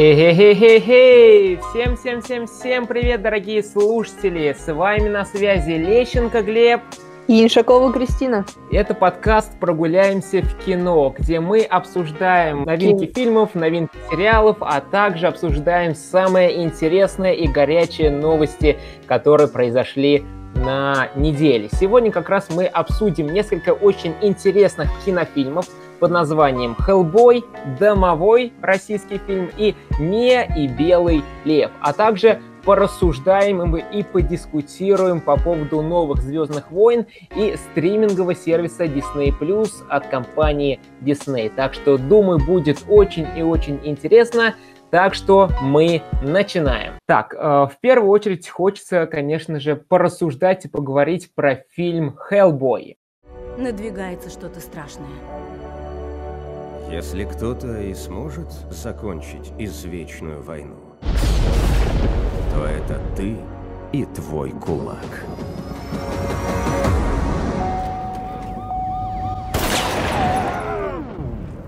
Эй-эй-эй-эй! Всем-всем-всем-всем привет, дорогие слушатели! С вами на связи Лещенко Глеб и Иншакова Кристина. Это подкаст «Прогуляемся в кино», где мы обсуждаем новинки Кин... фильмов, новинки сериалов, а также обсуждаем самые интересные и горячие новости, которые произошли на неделе. Сегодня как раз мы обсудим несколько очень интересных кинофильмов, под названием «Хеллбой», «Домовой» российский фильм и «Мия и Белый Лев», а также порассуждаем и подискутируем по поводу новых «Звездных войн» и стримингового сервиса Disney Plus от компании Disney. Так что, думаю, будет очень и очень интересно. Так что мы начинаем. Так, э, в первую очередь хочется, конечно же, порассуждать и поговорить про фильм «Хеллбой». Надвигается что-то страшное. Если кто-то и сможет закончить извечную войну, то это ты и твой кулак.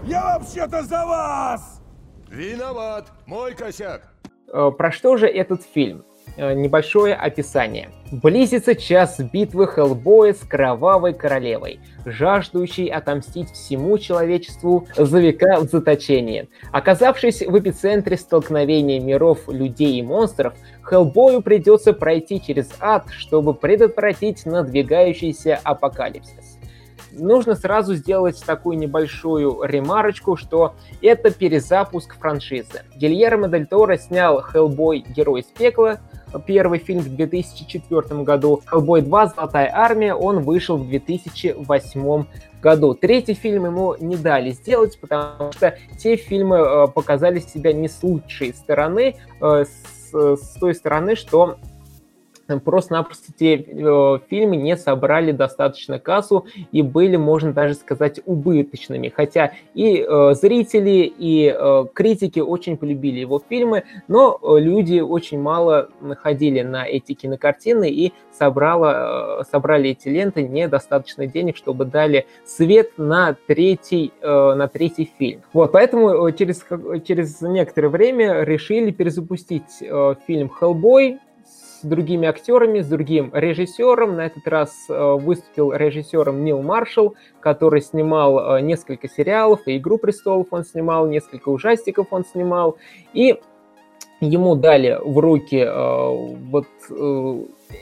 Я вообще-то за вас! Виноват, мой косяк. Э, про что же этот фильм? Э, небольшое описание. Близится час битвы Хеллбоя с Кровавой Королевой, жаждущей отомстить всему человечеству за века в заточении. Оказавшись в эпицентре столкновения миров людей и монстров, Хеллбою придется пройти через ад, чтобы предотвратить надвигающийся апокалипсис нужно сразу сделать такую небольшую ремарочку, что это перезапуск франшизы. Гильермо Дель Торо снял «Хеллбой. Герой из пекла», первый фильм в 2004 году, «Хеллбой 2. Золотая армия», он вышел в 2008 году. Третий фильм ему не дали сделать, потому что те фильмы э, показали себя не с лучшей стороны, э, с, с той стороны, что просто-напросто те э, фильмы не собрали достаточно кассу и были, можно даже сказать, убыточными. Хотя и э, зрители, и э, критики очень полюбили его фильмы, но э, люди очень мало ходили на эти кинокартины и собрало, э, собрали эти ленты недостаточно денег, чтобы дали свет на третий, э, на третий фильм. Вот, поэтому э, через, через некоторое время решили перезапустить э, фильм «Хеллбой», с другими актерами, с другим режиссером. На этот раз э, выступил режиссером Нил Маршалл, который снимал э, несколько сериалов, и «Игру престолов» он снимал, несколько ужастиков он снимал. И ему дали в руки э, вот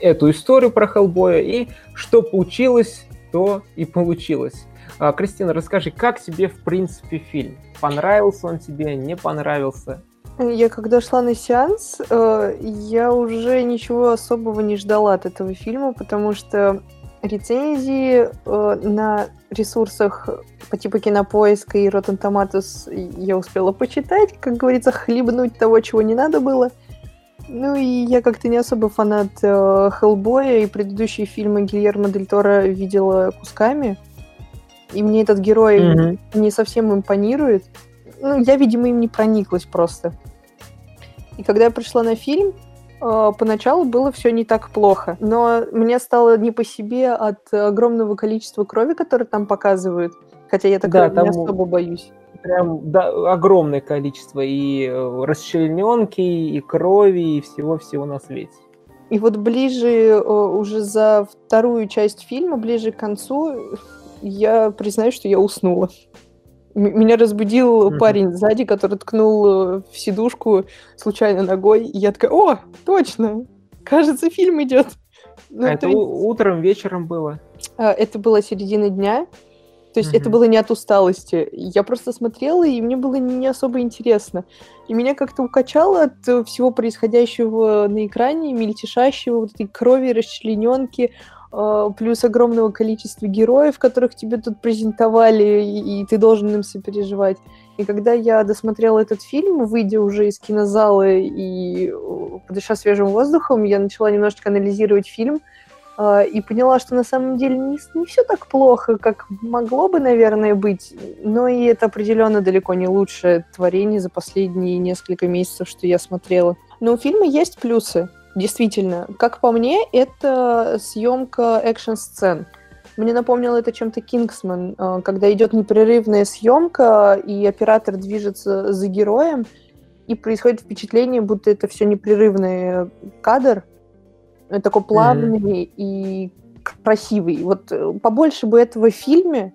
эту историю про Хеллбоя, и что получилось, то и получилось. А, Кристина, расскажи, как тебе в принципе фильм? Понравился он тебе, не понравился? Я когда шла на сеанс, э, я уже ничего особого не ждала от этого фильма, потому что рецензии э, на ресурсах по типу Кинопоиска и Rotten Tomatoes я успела почитать, как говорится, хлебнуть того, чего не надо было. Ну и я как-то не особо фанат э, Хеллбоя, и предыдущие фильмы Гильермо Дель Торо видела кусками. И мне этот герой mm-hmm. не совсем импонирует. Ну, я, видимо, им не прониклась просто. И когда я пришла на фильм, э, поначалу было все не так плохо, но мне стало не по себе от огромного количества крови, которое там показывают, хотя я так да, не особо боюсь. Прям да, огромное количество и э, расчлененки, и крови, и всего-всего на свете. И вот ближе, э, уже за вторую часть фильма, ближе к концу, я признаю, что я уснула. Меня разбудил парень сзади, который ткнул э, в сидушку случайно ногой, и я такая, о, точно, кажется, фильм идет. Ну, а это есть... утром, вечером было? А, это было середина дня, то есть mm-hmm. это было не от усталости. Я просто смотрела, и мне было не особо интересно. И меня как-то укачало от всего происходящего на экране, мельтешащего, вот этой крови, расчлененки, плюс огромного количества героев, которых тебе тут презентовали, и, и ты должен им сопереживать. И когда я досмотрела этот фильм, выйдя уже из кинозала и подыша свежим воздухом, я начала немножечко анализировать фильм э, и поняла, что на самом деле не, не все так плохо, как могло бы, наверное, быть, но и это определенно далеко не лучшее творение за последние несколько месяцев, что я смотрела. Но у фильма есть плюсы. Действительно, как по мне, это съемка экшн-сцен. Мне напомнило это чем-то Кингсман, э, когда идет непрерывная съемка, и оператор движется за героем, и происходит впечатление, будто это все непрерывный кадр, э, такой плавный mm-hmm. и красивый. Вот э, побольше бы этого в фильме,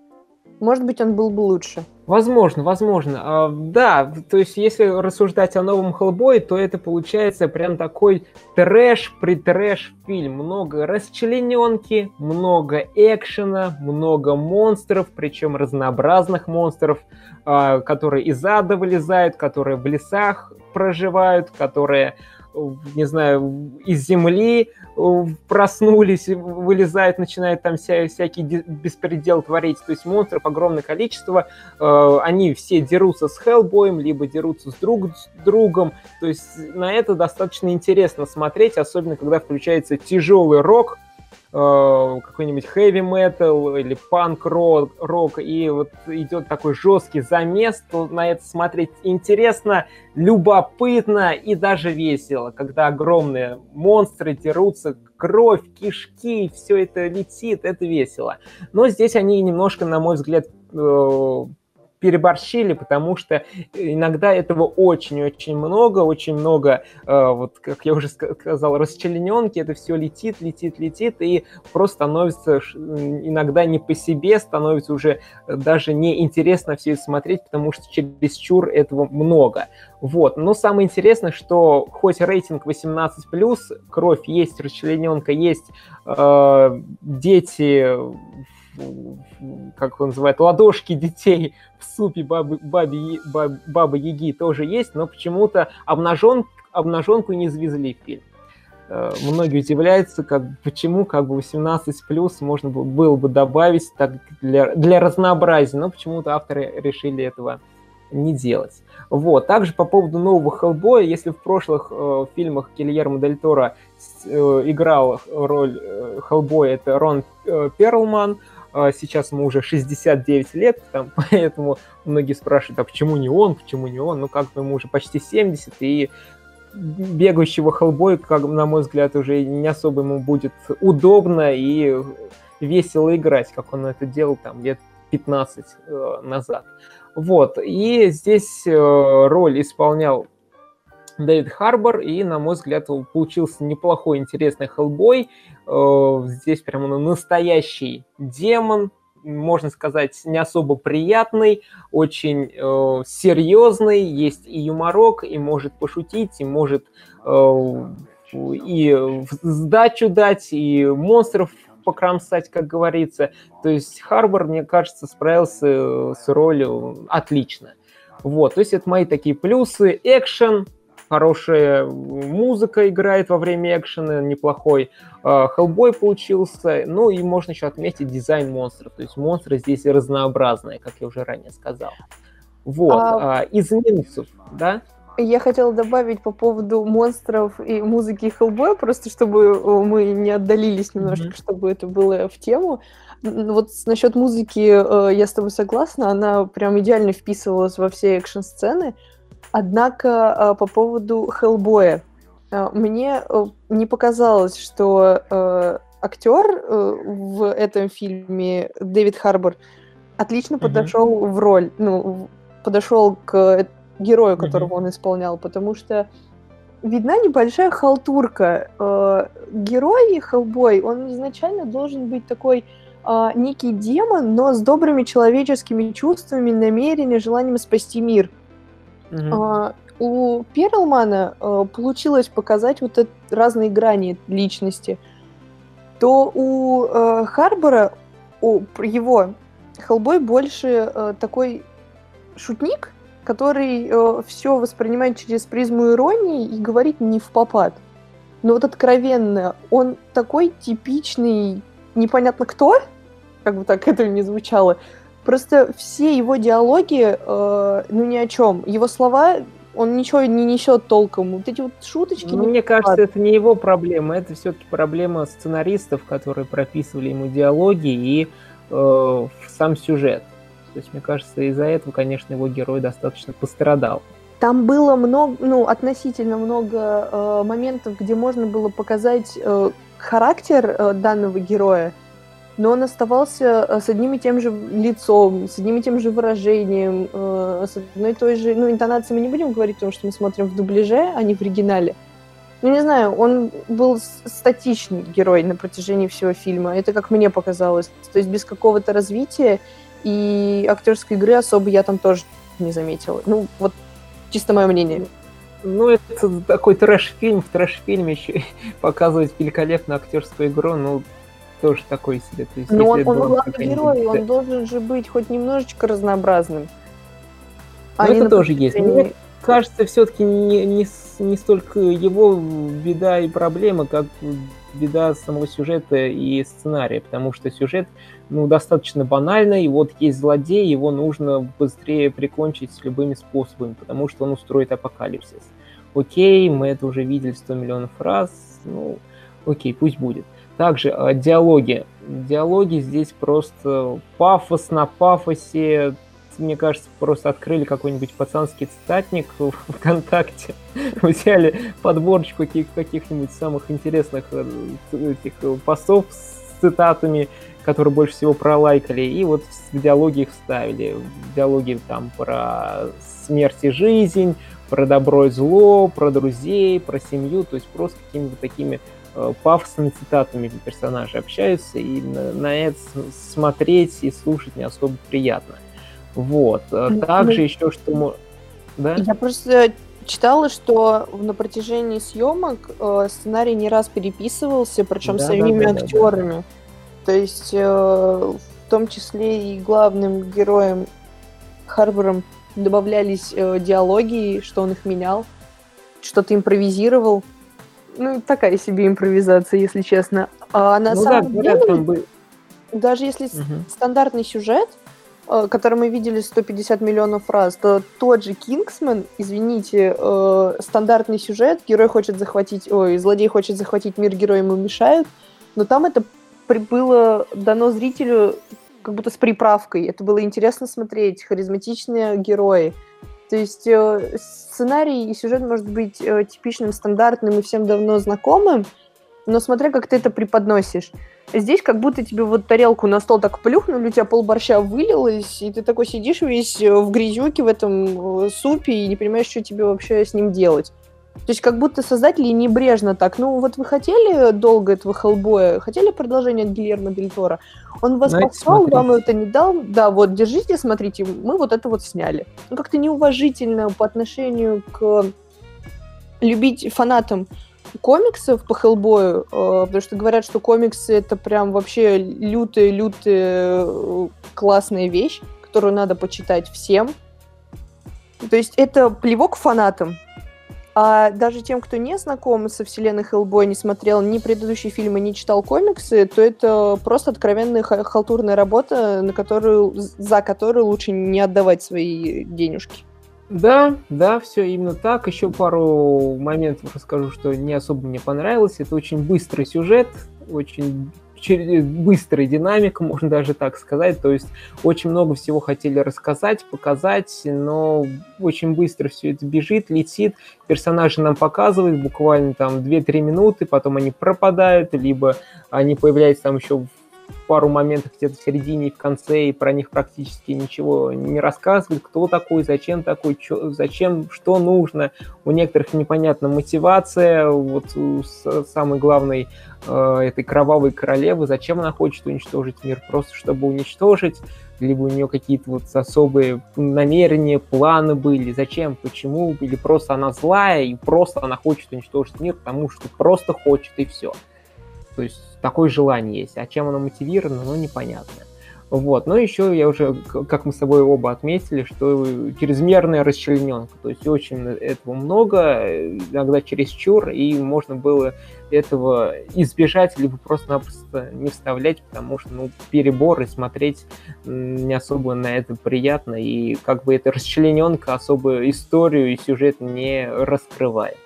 может быть, он был бы лучше. Возможно, возможно. А, да, то есть если рассуждать о новом Хеллбое, то это получается прям такой трэш при трэш фильм. Много расчлененки, много экшена, много монстров, причем разнообразных монстров, а, которые из ада вылезают, которые в лесах проживают, которые не знаю, из земли э, проснулись, вылезают, начинают там вся, всякий беспредел творить. То есть монстров огромное количество. Э, они все дерутся с Хеллбоем, либо дерутся с друг с другом. То есть на это достаточно интересно смотреть, особенно когда включается тяжелый рок, какой-нибудь heavy metal или панк рок, рок и вот идет такой жесткий замес, то на это смотреть интересно, любопытно и даже весело, когда огромные монстры дерутся, кровь, кишки, все это летит, это весело. Но здесь они немножко, на мой взгляд, э, переборщили, потому что иногда этого очень-очень много, очень много, э, вот как я уже сказал, расчлененки, это все летит, летит, летит, и просто становится иногда не по себе, становится уже даже неинтересно все это смотреть, потому что чересчур этого много. Вот. Но самое интересное, что хоть рейтинг 18+, кровь есть, расчлененка есть, э, дети как он называет, ладошки детей в супе бабы, бабе, баб, бабы Яги тоже есть, но почему-то обнажен, обнаженку не завезли в фильм. Э, многие удивляются, как, почему как бы 18 плюс можно было бы добавить так для, для разнообразия, но почему-то авторы решили этого не делать. Вот. Также по поводу нового Хеллбоя, если в прошлых э, фильмах Гильермо Дель Торо э, играл роль э, Хеллбоя, это Рон э, Перлман, сейчас ему уже 69 лет, там, поэтому многие спрашивают, а почему не он, почему не он? Ну, как бы ему уже почти 70, и бегающего Хеллбой, как на мой взгляд, уже не особо ему будет удобно и весело играть, как он это делал там лет 15 э, назад. Вот, и здесь э, роль исполнял Дэвид Харбор, и, на мой взгляд, получился неплохой, интересный Хеллбой. Э, здесь прямо настоящий демон, можно сказать, не особо приятный, очень э, серьезный, есть и юморок, и может пошутить, и может э, и сдачу дать, и монстров покромсать, как говорится. То есть Харбор, мне кажется, справился с ролью отлично. Вот, то есть это мои такие плюсы. Экшен, хорошая музыка играет во время экшена, неплохой. Хеллбой получился. Ну и можно еще отметить дизайн монстров. То есть монстры здесь разнообразные, как я уже ранее сказал. Вот. А... Из минусов, да? Я хотела добавить по поводу монстров и музыки Хеллбоя, просто чтобы мы не отдалились немножко, mm-hmm. чтобы это было в тему. Вот насчет музыки э, я с тобой согласна, она прям идеально вписывалась во все экшн-сцены. Однако а, по поводу Хеллбоя. А, мне э, не показалось, что э, актер э, в этом фильме Дэвид Харбор отлично подошел mm-hmm. в роль, ну, подошел к герою, которого mm-hmm. он исполнял, потому что видна небольшая халтурка. Герой Хеллбой, он изначально должен быть такой некий демон, но с добрыми человеческими чувствами, намерениями, желанием спасти мир. Uh, у Перлмана uh, получилось показать вот это, разные грани личности. То у uh, Харбора, у его Хеллбой больше такой шутник, который все воспринимает через призму иронии и говорит не в попад. Но вот откровенно, он такой типичный, непонятно кто, как бы так это не звучало, Просто все его диалоги, э, ну ни о чем. Его слова, он ничего не несет толком. Вот эти вот шуточки. Ну, мне кажется, это не его проблема, это все-таки проблема сценаристов, которые прописывали ему диалоги и э, сам сюжет. То есть, мне кажется, из-за этого, конечно, его герой достаточно пострадал. Там было много, ну, относительно много э, моментов, где можно было показать э, характер э, данного героя но он оставался э, с одним и тем же лицом, с одним и тем же выражением, э, с одной и той же... Ну, интонацией мы не будем говорить, потому что мы смотрим в дубляже, а не в оригинале. Ну, не знаю, он был статичный герой на протяжении всего фильма. Это как мне показалось. То есть без какого-то развития и актерской игры особо я там тоже не заметила. Ну, вот чисто мое мнение. Ну, это такой трэш-фильм. В трэш-фильме еще показывать великолепную актерскую игру, ну, тоже такой себе. То есть, Но он, он главный герой, он должен же быть хоть немножечко разнообразным. Ну, это тоже есть. Мне кажется, все-таки не, не, не столько его беда и проблема, как беда самого сюжета и сценария, потому что сюжет ну, достаточно банальный, и вот есть злодей, его нужно быстрее прикончить любыми способами, потому что он устроит апокалипсис. Окей, мы это уже видели 100 миллионов раз, ну, окей, пусть будет. Также э, диалоги. Диалоги здесь просто пафос на пафосе. Мне кажется, просто открыли какой-нибудь пацанский цитатник ВКонтакте, взяли подборочку каких- каких-нибудь самых интересных э, этих э, постов с цитатами, которые больше всего пролайкали, и вот в диалоги их вставили. В диалоги там про смерть и жизнь, про добро и зло, про друзей, про семью, то есть просто какими-то такими пафосными цитатами персонажи общаются, и на, на это смотреть и слушать не особо приятно. Вот. Э, также ну, еще что... Да? Я просто читала, что на протяжении съемок э, сценарий не раз переписывался, причем да, самими да, да, актерами. Да, да. То есть э, в том числе и главным героем Харбором добавлялись э, диалоги, что он их менял, что-то импровизировал ну, такая себе импровизация, если честно. А на ну, самом да, деле, там бы... даже если угу. стандартный сюжет, э, который мы видели 150 миллионов раз, то тот же Кингсман, извините, э, стандартный сюжет, герой хочет захватить, ой, злодей хочет захватить мир, герой ему мешают, но там это было дано зрителю как будто с приправкой. Это было интересно смотреть, харизматичные герои. То есть э, сценарий и сюжет может быть э, типичным, стандартным и всем давно знакомым, но смотря как ты это преподносишь. Здесь как будто тебе вот тарелку на стол так плюхнули, у тебя пол борща вылилось, и ты такой сидишь весь э, в грязюке в этом супе и не понимаешь, что тебе вообще с ним делать. То есть как будто создатели небрежно так, ну вот вы хотели долго этого Хеллбоя, хотели продолжение от Гильермо Дель Торо, он вас Знаете, послал, смотрите. вам это не дал, да, вот, держите, смотрите, мы вот это вот сняли. Ну как-то неуважительно по отношению к любить фанатам комиксов по Хеллбою, э, потому что говорят, что комиксы это прям вообще лютая-лютая э, классная вещь, которую надо почитать всем. То есть это плевок фанатам, а даже тем, кто не знаком со вселенной Хеллбой, не смотрел ни предыдущие фильмы, не читал комиксы, то это просто откровенная халтурная работа, на которую, за которую лучше не отдавать свои денежки. Да, да, все именно так. Еще пару моментов расскажу, что не особо мне понравилось. Это очень быстрый сюжет, очень быстрая динамика, можно даже так сказать. То есть очень много всего хотели рассказать, показать, но очень быстро все это бежит, летит. Персонажи нам показывают буквально там 2-3 минуты, потом они пропадают, либо они появляются там еще в пару моментов где-то в середине и в конце, и про них практически ничего не рассказывают, кто такой, зачем такой, чё, зачем, что нужно. У некоторых непонятна мотивация, вот самый главный э, этой кровавой королевы, зачем она хочет уничтожить мир, просто чтобы уничтожить, либо у нее какие-то вот особые намерения, планы были, зачем, почему, или просто она злая, и просто она хочет уничтожить мир, потому что просто хочет, и все. То есть такое желание есть. А чем оно мотивировано, ну, непонятно. Вот. Но еще я уже, как мы с тобой оба отметили, что чрезмерная расчлененка. То есть очень этого много, иногда чересчур, и можно было этого избежать, либо просто-напросто не вставлять, потому что ну, перебор и смотреть не особо на это приятно, и как бы эта расчлененка особо историю и сюжет не раскрывает.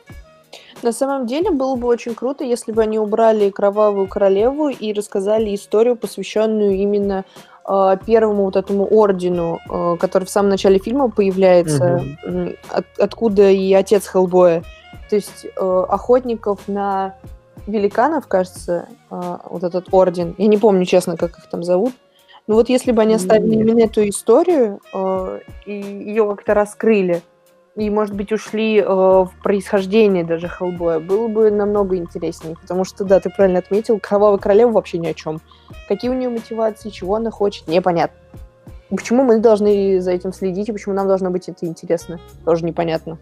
На самом деле было бы очень круто, если бы они убрали Кровавую Королеву и рассказали историю, посвященную именно э, первому вот этому ордену, э, который в самом начале фильма появляется, от, откуда и отец Хеллбоя. То есть э, охотников на великанов, кажется, а, вот этот орден. Я не помню, честно, как их там зовут. Но вот если бы они оставили Нет. именно эту историю а, и ее как-то раскрыли, и, может быть, ушли а, в происхождение даже Хеллбоя, было бы намного интереснее. Потому что, да, ты правильно отметил, Кровавая Королева вообще ни о чем. Какие у нее мотивации, чего она хочет, непонятно. Почему мы должны за этим следить, и почему нам должно быть это интересно, тоже непонятно.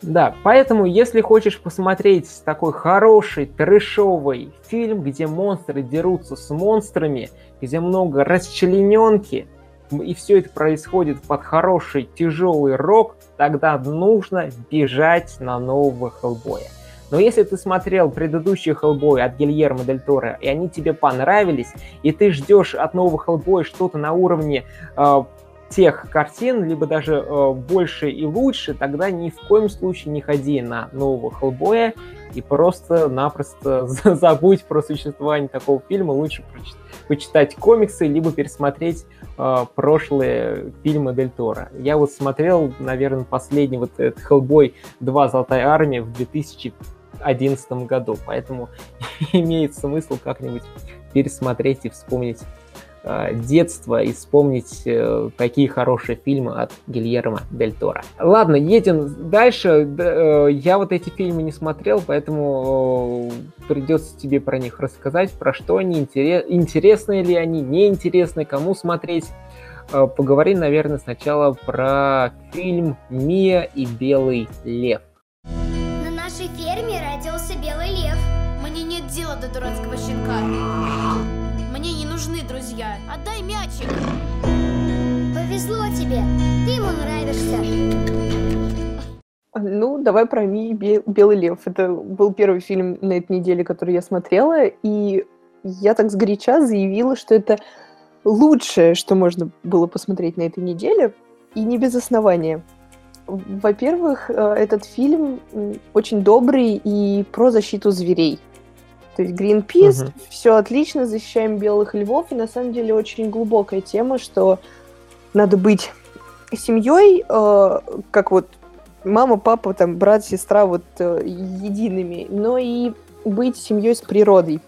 Да, поэтому, если хочешь посмотреть такой хороший, трэшовый фильм, где монстры дерутся с монстрами, где много расчлененки, и все это происходит под хороший, тяжелый рок, тогда нужно бежать на нового Хеллбоя. Но если ты смотрел предыдущий Хеллбой от Гильермо Дель Торо, и они тебе понравились, и ты ждешь от нового Хеллбоя что-то на уровне э, тех картин, либо даже э, больше и лучше, тогда ни в коем случае не ходи на нового Хеллбоя и просто-напросто забудь про существование такого фильма. Лучше прочитать почитать комиксы, либо пересмотреть э, прошлые фильмы Дель Торо. Я вот смотрел, наверное, последний вот этот Hellboy 2 Золотая Армия в 2011 году, поэтому имеет смысл как-нибудь пересмотреть и вспомнить э, детство и вспомнить э, такие хорошие фильмы от Гильермо Дель Торо. Ладно, едем дальше. Э, я вот эти фильмы не смотрел, поэтому э, придется тебе про них рассказать, про что они, интерес, интересны ли они, неинтересны, кому смотреть. Э, поговори, наверное, сначала про фильм «Мия и Белый лев». На нашей ферме родился белый лев. Мне нет дела до дурацкого щенка. Мячик. Повезло тебе, ты ему нравишься. Ну, давай про Ми Бе- Белый лев. Это был первый фильм на этой неделе, который я смотрела, и я так сгоряча заявила, что это лучшее, что можно было посмотреть на этой неделе, и не без основания. Во-первых, э, этот фильм очень добрый и про защиту зверей. То есть Greenpeace, Мгм. все отлично, защищаем белых львов, и на самом деле очень глубокая тема, что надо быть семьей, э, как вот мама, папа, там, брат, сестра, вот э, едиными, но и быть семьей с природой.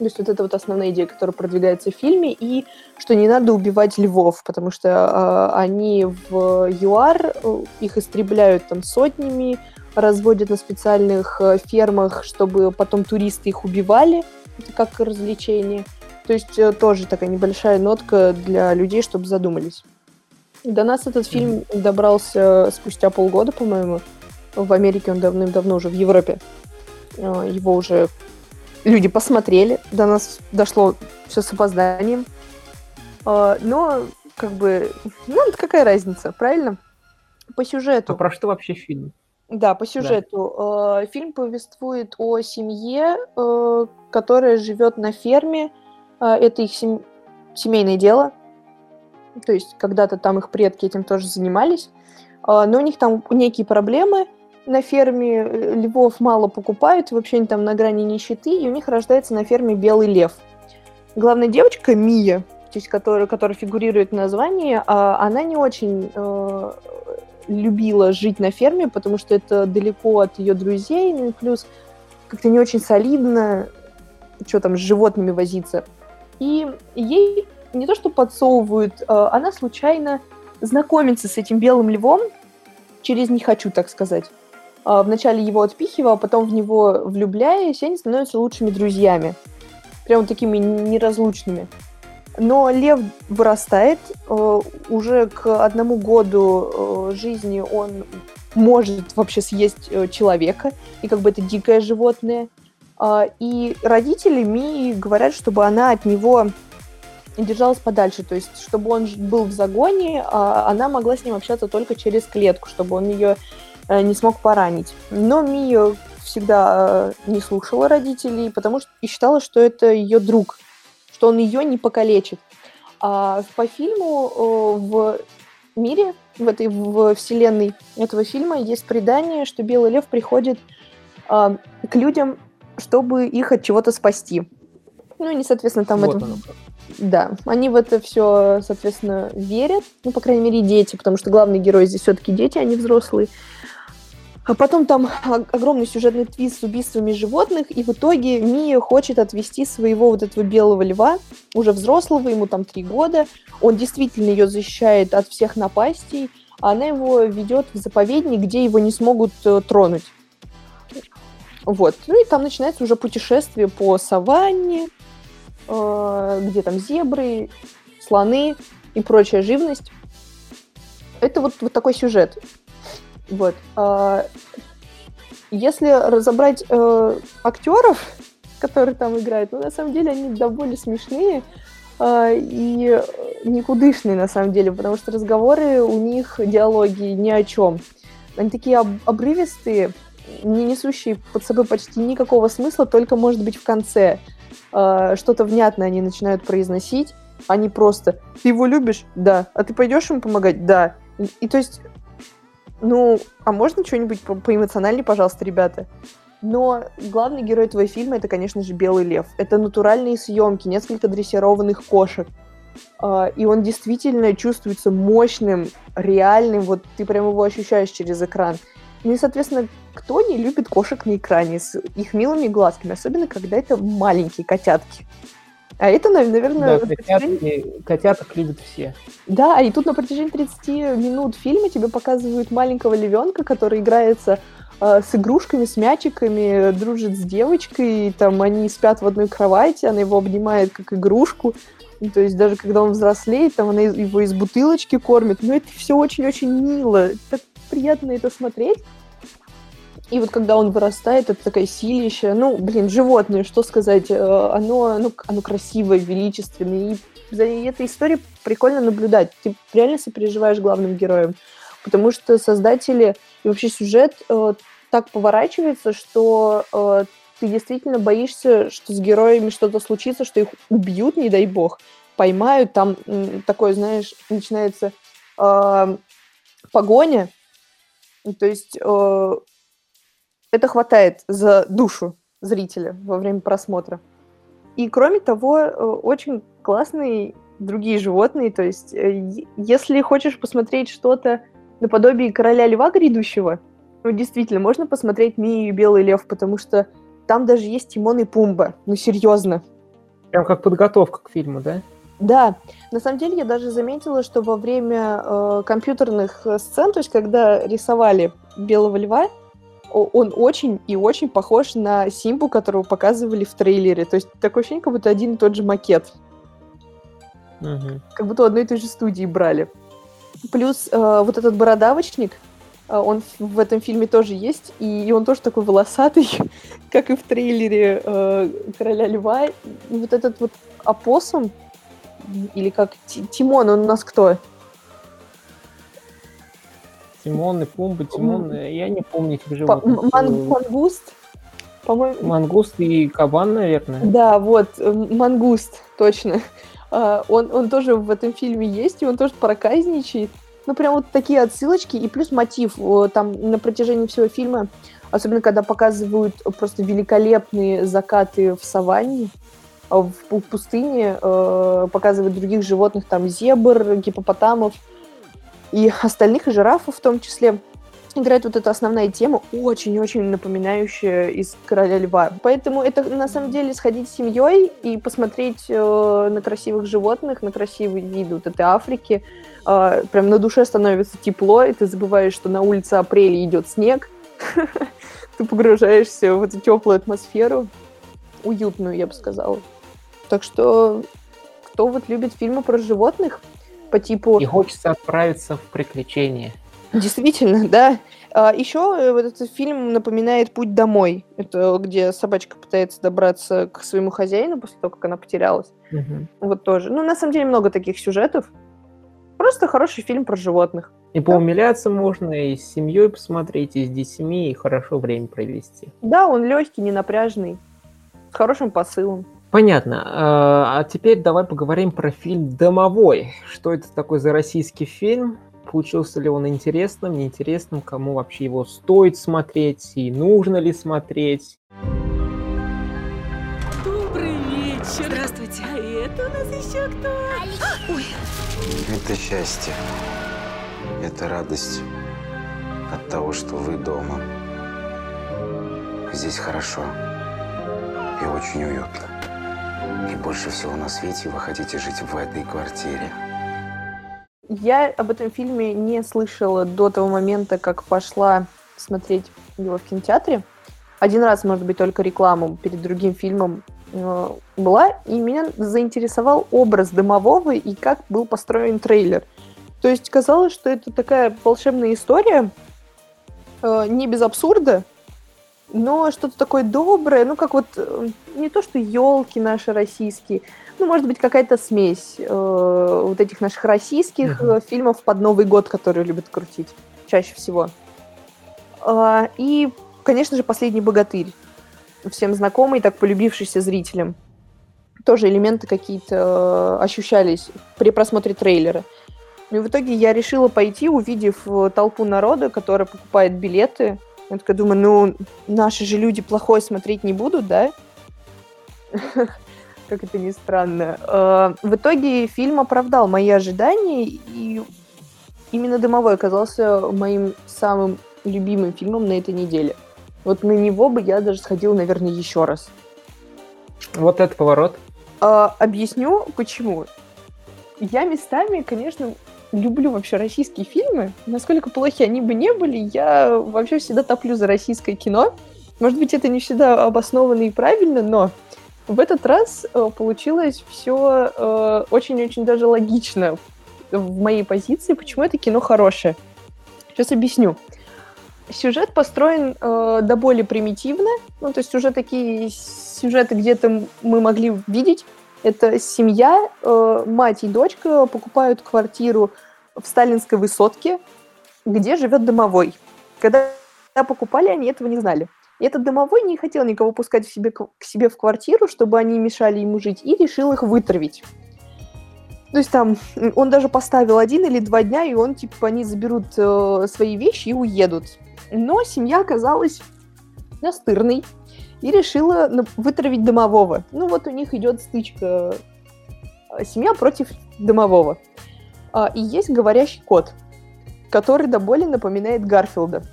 То есть вот это вот основная идея, которая продвигается в фильме, и что не надо убивать львов, потому что э, они в ЮАР, э, их истребляют там сотнями, разводят на специальных э, фермах, чтобы потом туристы их убивали, это как развлечение. То есть э, тоже такая небольшая нотка для людей, чтобы задумались. До нас этот фильм добрался спустя полгода, по-моему. В Америке он давным-давно уже, в Европе. Э, Его уже люди посмотрели. До нас дошло все с опозданием. Э, Но, как бы, ну, какая разница, правильно? По сюжету. А про что вообще фильм? Да, по сюжету. Э, Фильм повествует о семье, э, которая живет на ферме. Это их сем- семейное дело. То есть когда-то там их предки этим тоже занимались. Но у них там некие проблемы на ферме. э, Львов мало покупают, вообще они там на грани нищеты, и у них рождается на ферме белый лев. Главная девочка Мия, то есть которая, которая фигурирует в названии, а, она не очень э, любила жить на ферме, потому что это далеко от ее друзей, ну и плюс как-то не очень солидно, что там с животными возиться. И ей не то что подсовывают, а она случайно знакомится с этим белым львом через «не хочу», так сказать. А Вначале его отпихивая, а потом в него влюбляясь, они становятся лучшими друзьями. Прям такими неразлучными. Но лев вырастает, э, уже к одному году э, жизни он может вообще съесть э, человека, и как бы это дикое животное. А, И родители Мии говорят, чтобы она от него держалась подальше, то есть чтобы он был в загоне, а она могла с ним общаться только через клетку, чтобы он ее не смог поранить. Но Мия всегда э, не слушала родителей, потому что и считала, что это ее друг, что он ее не покалечит. А по фильму э, в мире, в этой в вселенной этого фильма есть предание, что Белый Лев приходит а, к людям, чтобы их от чего-то спасти. Ну, они, соответственно, там Вот оно как. да, они в это все, соответственно, верят, ну, по крайней мере, дети, потому что главный герой здесь все-таки дети, а не взрослые. А потом там огромный сюжетный твист с убийствами животных, и в итоге Мия хочет отвести своего вот этого белого льва, уже взрослого, ему там три года. Он действительно ее защищает от всех напастей, а она его ведет в заповедник, где его не смогут э, тронуть. Вот. Ну и там начинается уже путешествие по саванне, э, где там зебры, слоны и прочая живность. Это вот, вот такой сюжет. Вот. А, если разобрать э, актеров, которые там играют, ну, на самом деле, они довольно смешные э, и никудышные, на самом деле, потому что разговоры у них, диалоги ни о чем. Они такие об обрывистые, не несущие под собой почти никакого смысла, только, может быть, в конце э, что-то внятное они начинают произносить, они просто «Ты его любишь? Да. А ты пойдешь ему помогать? Да». И, и то есть ну, а можно что-нибудь по поэмоциональнее, пожалуйста, ребята? Но главный герой этого фильма это, конечно же, Белый Лев. Это натуральные съемки, несколько дрессированных кошек. Uh, и он действительно чувствуется мощным, реальным, вот ты прям его ощущаешь через экран. Ну и, соответственно, кто не любит кошек на экране с их милыми глазками, особенно когда это маленькие котятки. А это, наверное... Да, котят, котяток любят все. Да, и тут на протяжении 30 минут фильма тебе показывают маленького львенка, который играется э, с игрушками, с мячиками, дружит с девочкой, и, там они спят в одной кровати, она его обнимает как игрушку. Ну, то есть даже когда он взрослеет, там она его из бутылочки кормит. Но это все очень-очень мило. Так приятно это смотреть. И вот когда он вырастает, это такая силища. Ну, блин, животное, что сказать. Э, оно, ну, оно красивое, величественное. И за этой историей прикольно наблюдать. Ты реально сопереживаешь главным героем. Потому что создатели и вообще сюжет э, так поворачивается, что э, ты действительно боишься, что с героями что-то случится, что их убьют, не дай бог, поймают. Там э, такое, знаешь, начинается э, погоня. То есть э, это хватает за душу зрителя во время просмотра. И кроме того, э, очень классные другие животные. То есть, э, если хочешь посмотреть что-то наподобие короля льва грядущего, ну, действительно, можно посмотреть Мию и Белый лев, потому что там даже есть Тимон и Пумба. Ну, серьезно. Прям как подготовка к фильму, да? Да, на самом деле я даже заметила, что во время э, компьютерных сцен, то есть когда рисовали Белого Льва, он очень и очень похож на Симбу, которого показывали в трейлере. То есть такое ощущение, как будто один и тот же макет. Угу. Как будто у одной и той же студии брали. Плюс э, вот этот бородавочник, э, он в этом фильме тоже есть, и он тоже такой волосатый, как и в трейлере э, Короля Льва. И вот этот вот опоссум, или как Тимон, он у нас кто? Тимон и Пумба, Тимон, я не помню этих животных. Ман- мангуст? По-моему... Мангуст и кабан, наверное. Да, вот, э, мангуст, точно. А, он, он тоже в этом фильме есть, и он тоже проказничает. Ну, прям вот такие отсылочки, и плюс мотив. Там на протяжении всего фильма, особенно когда показывают просто великолепные закаты в саванне, в пустыне, э, показывают других животных, там зебр, гипопотамов, и остальных, и жирафов в том числе, играет вот эта основная тема, очень-очень напоминающая из «Короля льва». Поэтому это, на самом деле, сходить с семьей и посмотреть э, на красивых животных, на красивые виды вот этой Африки. Э, прям на душе становится тепло, и ты забываешь, что на улице апреля идет снег. Ты погружаешься в эту теплую атмосферу, уютную, я бы сказала. Так что, кто вот любит фильмы про животных, по типу... И хочется отправиться в приключения. Действительно, да. А, еще э, вот этот фильм напоминает «Путь домой». Это где собачка пытается добраться к своему хозяину после того, как она потерялась. Угу. Вот тоже. Ну, на самом деле, много таких сюжетов. Просто хороший фильм про животных. И поумиляться можно, и с семьей посмотреть, и с детьми, и хорошо время провести. Да, он легкий, не напряжный, с хорошим посылом. Понятно. А, а теперь давай поговорим про фильм «Домовой». Что это такой за российский фильм? Получился ли он интересным, неинтересным? Кому вообще его стоит смотреть? И нужно ли смотреть? Добрый вечер. Здравствуйте. А это у нас еще кто? Ой. Это счастье. Это радость от того, что вы дома. Здесь хорошо и очень уютно. И больше всего на свете вы хотите жить в этой квартире. Я об этом фильме не слышала до того момента, как пошла смотреть его в кинотеатре. Один раз, может быть, только рекламу перед другим фильмом э, была, и меня заинтересовал образ Дымового и как был построен трейлер. То есть казалось, что это такая волшебная история, э, не без абсурда, но что-то такое доброе, ну как вот э, не то, что елки наши российские, ну может быть какая-то смесь э, вот этих наших российских uh-huh. фильмов под Новый год, которые любят крутить чаще всего. Э, и конечно же, «Последний богатырь». Всем знакомый, так полюбившийся зрителям. Тоже элементы какие-то э, ощущались при просмотре трейлера. И в итоге я решила пойти, увидев толпу народа, которая покупает билеты. Я такая думаю, ну, наши же люди плохое смотреть не будут, да? Как это ни странно. Э, в итоге фильм оправдал мои ожидания, и именно «Дымовой» оказался моим самым любимым фильмом на этой неделе. Вот на него бы я даже сходила, наверное, еще раз. Вот этот поворот. А, объясню, почему. Я местами, конечно, люблю вообще российские фильмы. Насколько плохи они бы не были, я вообще всегда топлю за российское кино. Может быть, это не всегда обоснованно и правильно, но в этот раз э, получилось все э, очень-очень даже логично в моей позиции, почему это кино хорошее. Сейчас объясню. Сюжет построен э, до более примитивно. Ну, то есть уже такие сюжеты где-то мы могли видеть. Это семья, э, мать и дочка покупают квартиру в сталинской высотке, где живет домовой. Когда покупали, они этого не знали. И этот домовой не хотел никого пускать к себе, к себе в квартиру, чтобы они мешали ему жить, и решил их вытравить. То есть там он даже поставил один или два дня, и он, типа, они заберут э, свои вещи и уедут. Но семья оказалась настырной и решила вытравить домового. Ну вот у них идет стычка э, семья против домового. А, и есть говорящий кот, который до боли напоминает Гарфилда.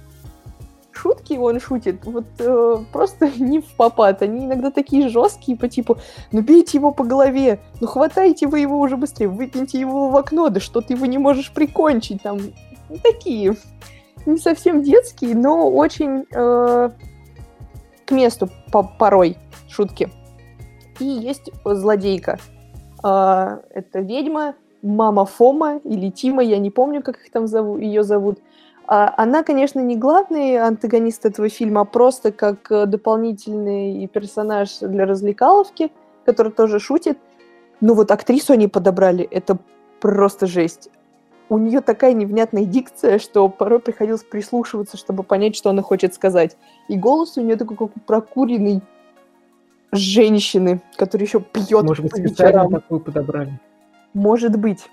Шутки он шутит вот э, просто не в попад. Они иногда такие жесткие, по типу, ну бейте его по голове, ну хватайте вы его уже быстрее, выкиньте его в окно, да что ты его не можешь прикончить, там, такие не совсем детский, но очень э, к месту по порой шутки. И есть злодейка. Э, это ведьма, мама Фома или Тима, я не помню, как их там зовут, ее зовут. А, она, конечно, не главный антагонист этого фильма, а просто как э, дополнительный персонаж для развлекаловки, который тоже шутит. Ну вот актрису они подобрали, это просто жесть у нее такая невнятная дикция, что порой приходилось прислушиваться, чтобы понять, что она хочет сказать. И голос у нее такой, как у прокуренной женщины, которая еще пьет Может быть, специально такую подобрали. Может быть.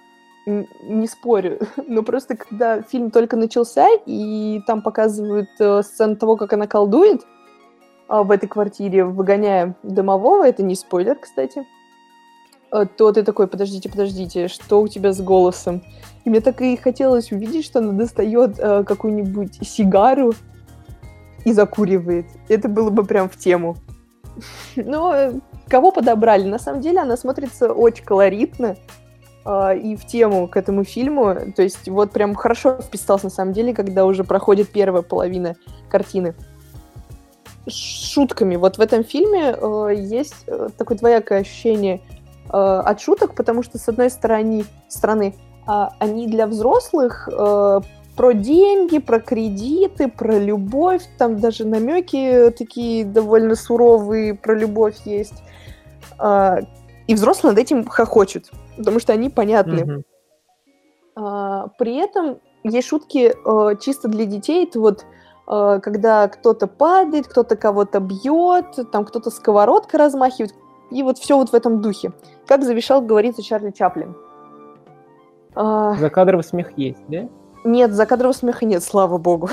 Не спорю. Но просто когда фильм только начался, и там показывают э, сцену того, как она колдует э, в этой квартире, выгоняя домового, это не спойлер, кстати, то ты такой, подождите, подождите, что у тебя с голосом? И мне так и хотелось увидеть, что она достает э, какую-нибудь сигару и закуривает. Это было бы прям в тему. Но э, кого подобрали? На самом деле она смотрится очень колоритно э, и в тему к этому фильму. То есть вот прям хорошо вписался на самом деле, когда уже проходит первая половина картины. С шутками. Вот в этом фильме э, есть э, такое двоякое ощущение от шуток, потому что с одной стороны, стороны а, они для взрослых э, про деньги, про кредиты, про любовь, там даже намеки такие довольно суровые про любовь есть. И взрослые над этим хохочут, потому что они понятны. Mm-hmm. При этом есть шутки э, чисто для детей. Это вот э, когда кто-то падает, кто-то кого-то бьет, там кто-то сковородкой размахивает, и вот все вот в этом духе. Как завешал, говорится, Чарли Чаплин. А... Закадровый смех есть, да? Нет, закадрового смеха нет, слава богу.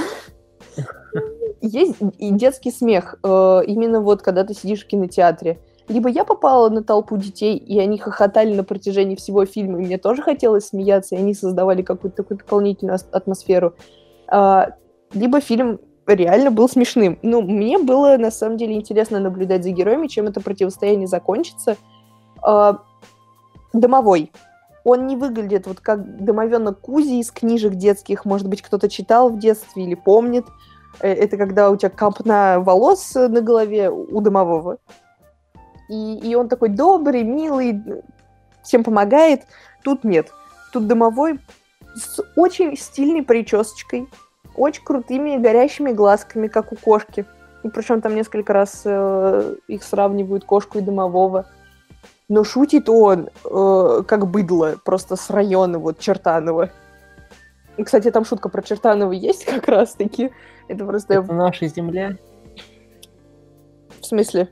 Есть и детский смех, э, именно вот когда ты сидишь в кинотеатре. Либо я попала на толпу детей, и они хохотали на протяжении всего фильма, и мне тоже хотелось смеяться, и они создавали какую-то такую дополнительную атмосферу. А, либо фильм реально был смешным. Ну, мне было, на самом деле, интересно наблюдать за героями, чем это противостояние закончится. Э, домовой. Он не выглядит вот как домовенок Кузи из книжек детских. Может быть, кто-то читал в детстве или помнит. Э, это когда у тебя капна волос на голове у домового. И, и он такой добрый, милый, всем помогает. Тут нет. Тут домовой с очень стильной причесочкой, очень крутыми горящими глазками, как у кошки. И причем там несколько раз э, их сравнивают кошку и домового. Но шутит он э, как быдло, просто с района вот Чертанова. И, кстати, там шутка про Чертанова есть как раз-таки. Это просто... Это наша земля? В смысле?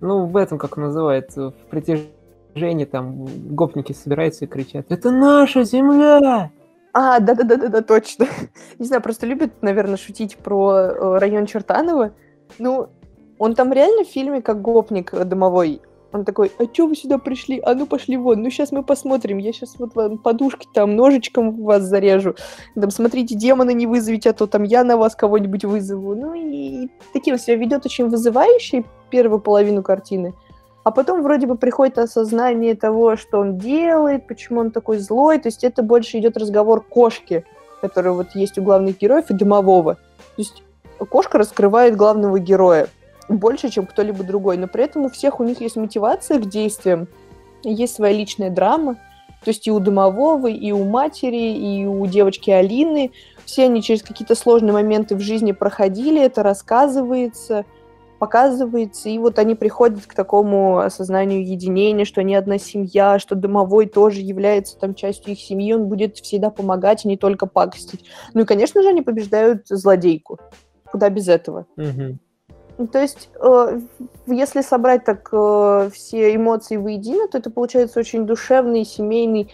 Ну, в этом, как называется, в притяжении там гопники собираются и кричат «Это наша земля!» А, да-да-да-да, точно. Не знаю, просто любят, наверное, шутить про э, район Чертанова. Ну, он там реально в фильме как гопник домовой. Он такой, а чё вы сюда пришли? А ну пошли вон, ну сейчас мы посмотрим, я сейчас вот вам подушки там ножичком вас зарежу. Там, смотрите, демона не вызовите, а то там я на вас кого-нибудь вызову. Ну и таким себя ведет очень вызывающе первую половину картины. А потом вроде бы приходит осознание того, что он делает, почему он такой злой. То есть это больше идет разговор кошки, который вот есть у главных героев, и дымового. То есть кошка раскрывает главного героя больше, чем кто-либо другой. Но при этом у всех у них есть мотивация к действиям, есть своя личная драма. То есть и у Домового, и у матери, и у девочки Алины. Все они через какие-то сложные моменты в жизни проходили, это рассказывается, показывается, и вот они приходят к такому осознанию единения, что они одна семья, что Домовой тоже является там частью их семьи, он будет всегда помогать, а не только пакостить. Ну и, конечно же, они побеждают злодейку. Куда без этого? Угу. Ну, то есть, э, если собрать так э, все эмоции воедино, то это получается очень душевный, семейный,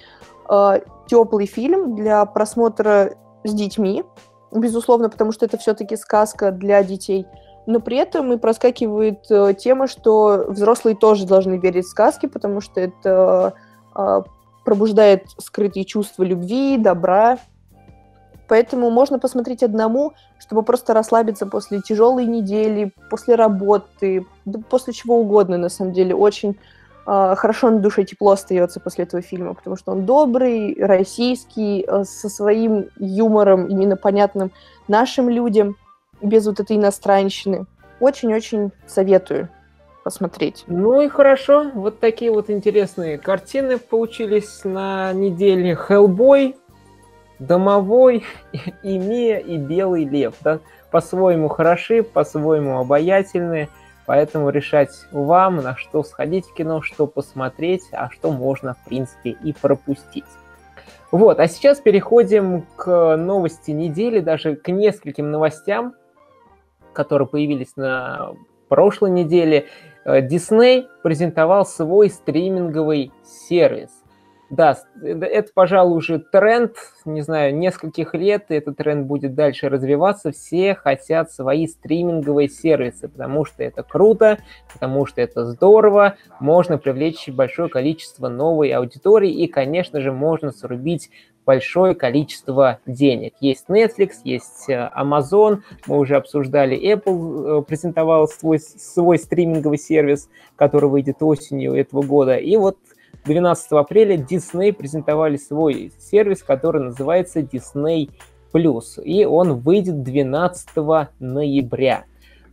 э, теплый фильм для просмотра с детьми, безусловно, потому что это все-таки сказка для детей. Но при этом и проскакивает э, тема, что взрослые тоже должны верить в сказки, потому что это э, пробуждает скрытые чувства любви, добра, Поэтому можно посмотреть одному, чтобы просто расслабиться после тяжелой недели, после работы, да после чего угодно, на самом деле. Очень э, хорошо на душе тепло остается после этого фильма, потому что он добрый, российский, э, со своим юмором, именно понятным нашим людям, без вот этой иностранщины. Очень-очень советую посмотреть. Ну и хорошо, вот такие вот интересные картины получились на неделе. Хеллбой, Домовой, и Мия, и Белый Лев. Да? По-своему хороши, по-своему обаятельны, поэтому решать вам, на что сходить в кино, что посмотреть, а что можно, в принципе, и пропустить. Вот, а сейчас переходим к новости недели, даже к нескольким новостям, которые появились на прошлой неделе. Дисней презентовал свой стриминговый сервис. Да, это, пожалуй, уже тренд, не знаю, нескольких лет, и этот тренд будет дальше развиваться. Все хотят свои стриминговые сервисы, потому что это круто, потому что это здорово, можно привлечь большое количество новой аудитории, и, конечно же, можно срубить большое количество денег. Есть Netflix, есть э, Amazon, мы уже обсуждали, Apple э, презентовал свой, свой стриминговый сервис, который выйдет осенью этого года, и вот 12 апреля Disney презентовали свой сервис, который называется Disney Plus, и он выйдет 12 ноября.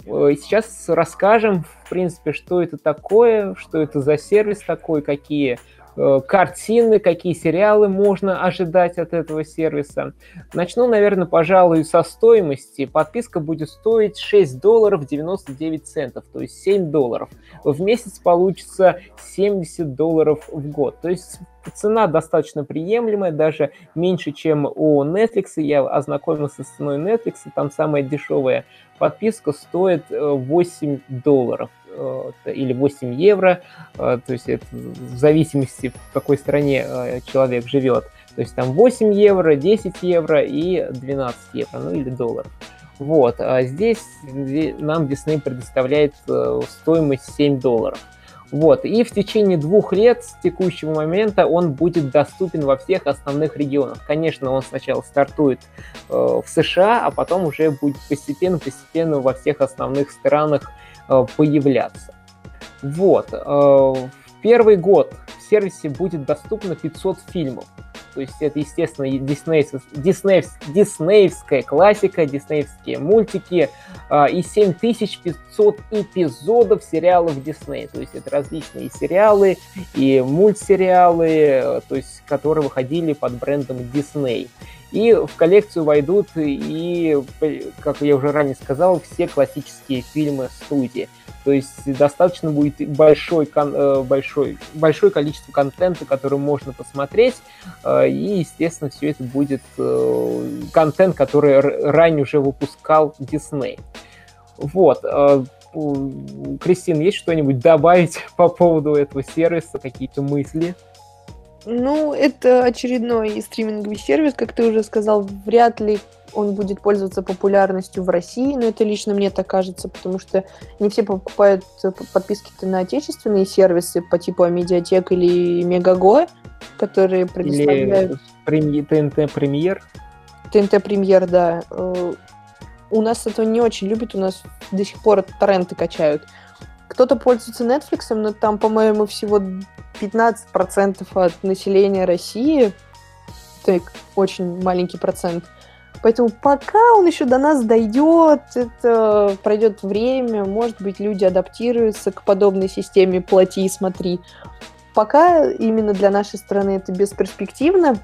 Э, сейчас расскажем, в принципе, что это такое, что это за сервис такой, какие картины, какие сериалы можно ожидать от этого сервиса. Начну, наверное, пожалуй, со стоимости. Подписка будет стоить 6 долларов 99 центов, то есть 7 долларов. В месяц получится 70 долларов в год. То есть цена достаточно приемлемая, даже меньше, чем у Netflix. Я ознакомился с ценой Netflix, там самая дешевая подписка стоит 8 э, долларов. Э, или 8 евро, э, то есть это в зависимости, в какой стране э, человек живет. То есть там 8 евро, 10 евро и 12 евро, ну или долларов. Вот, а здесь нам Disney предоставляет стоимость 7 долларов. Вот. И в течение двух лет с текущего момента он будет доступен во всех основных регионах. Конечно, он сначала стартует э, в США, а потом уже будет постепенно-постепенно во всех основных странах появляться. Вот. Э, в первый год в сервисе будет доступно 500 фильмов. То есть это, естественно, диснеевская, диснеевская классика, диснеевские мультики э, и 7500 эпизодов сериалов Дисней. То есть это различные сериалы и мультсериалы, то есть которые выходили под брендом Disney. И в коллекцию войдут и, как я уже ранее сказал, все классические фильмы студии. То есть достаточно будет большой, э, большой, большое количество контента, который можно посмотреть, э, и, естественно, все это будет э, контент, который ранее уже выпускал Disney. Вот. Кристин, есть что-нибудь добавить по поводу этого сервиса, какие-то мысли? Ну, это очередной стриминговый сервис, как ты уже сказал, вряд ли он будет пользоваться популярностью в России, но это лично мне так кажется, потому что не все покупают подписки на отечественные сервисы по типу Амедиатек или Мегаго, которые предоставляют... Или ТНТ Премьер. ТНТ Премьер, да. Э, у нас это не очень любят, у нас до сих пор торренты качают. Кто-то пользуется Netflix, но там, по-моему, всего 15% от населения России. Так, очень маленький процент. Поэтому пока он еще до нас дойдет, это пройдет время, может быть, люди адаптируются к подобной системе «плати и смотри». Пока именно для нашей страны это бесперспективно.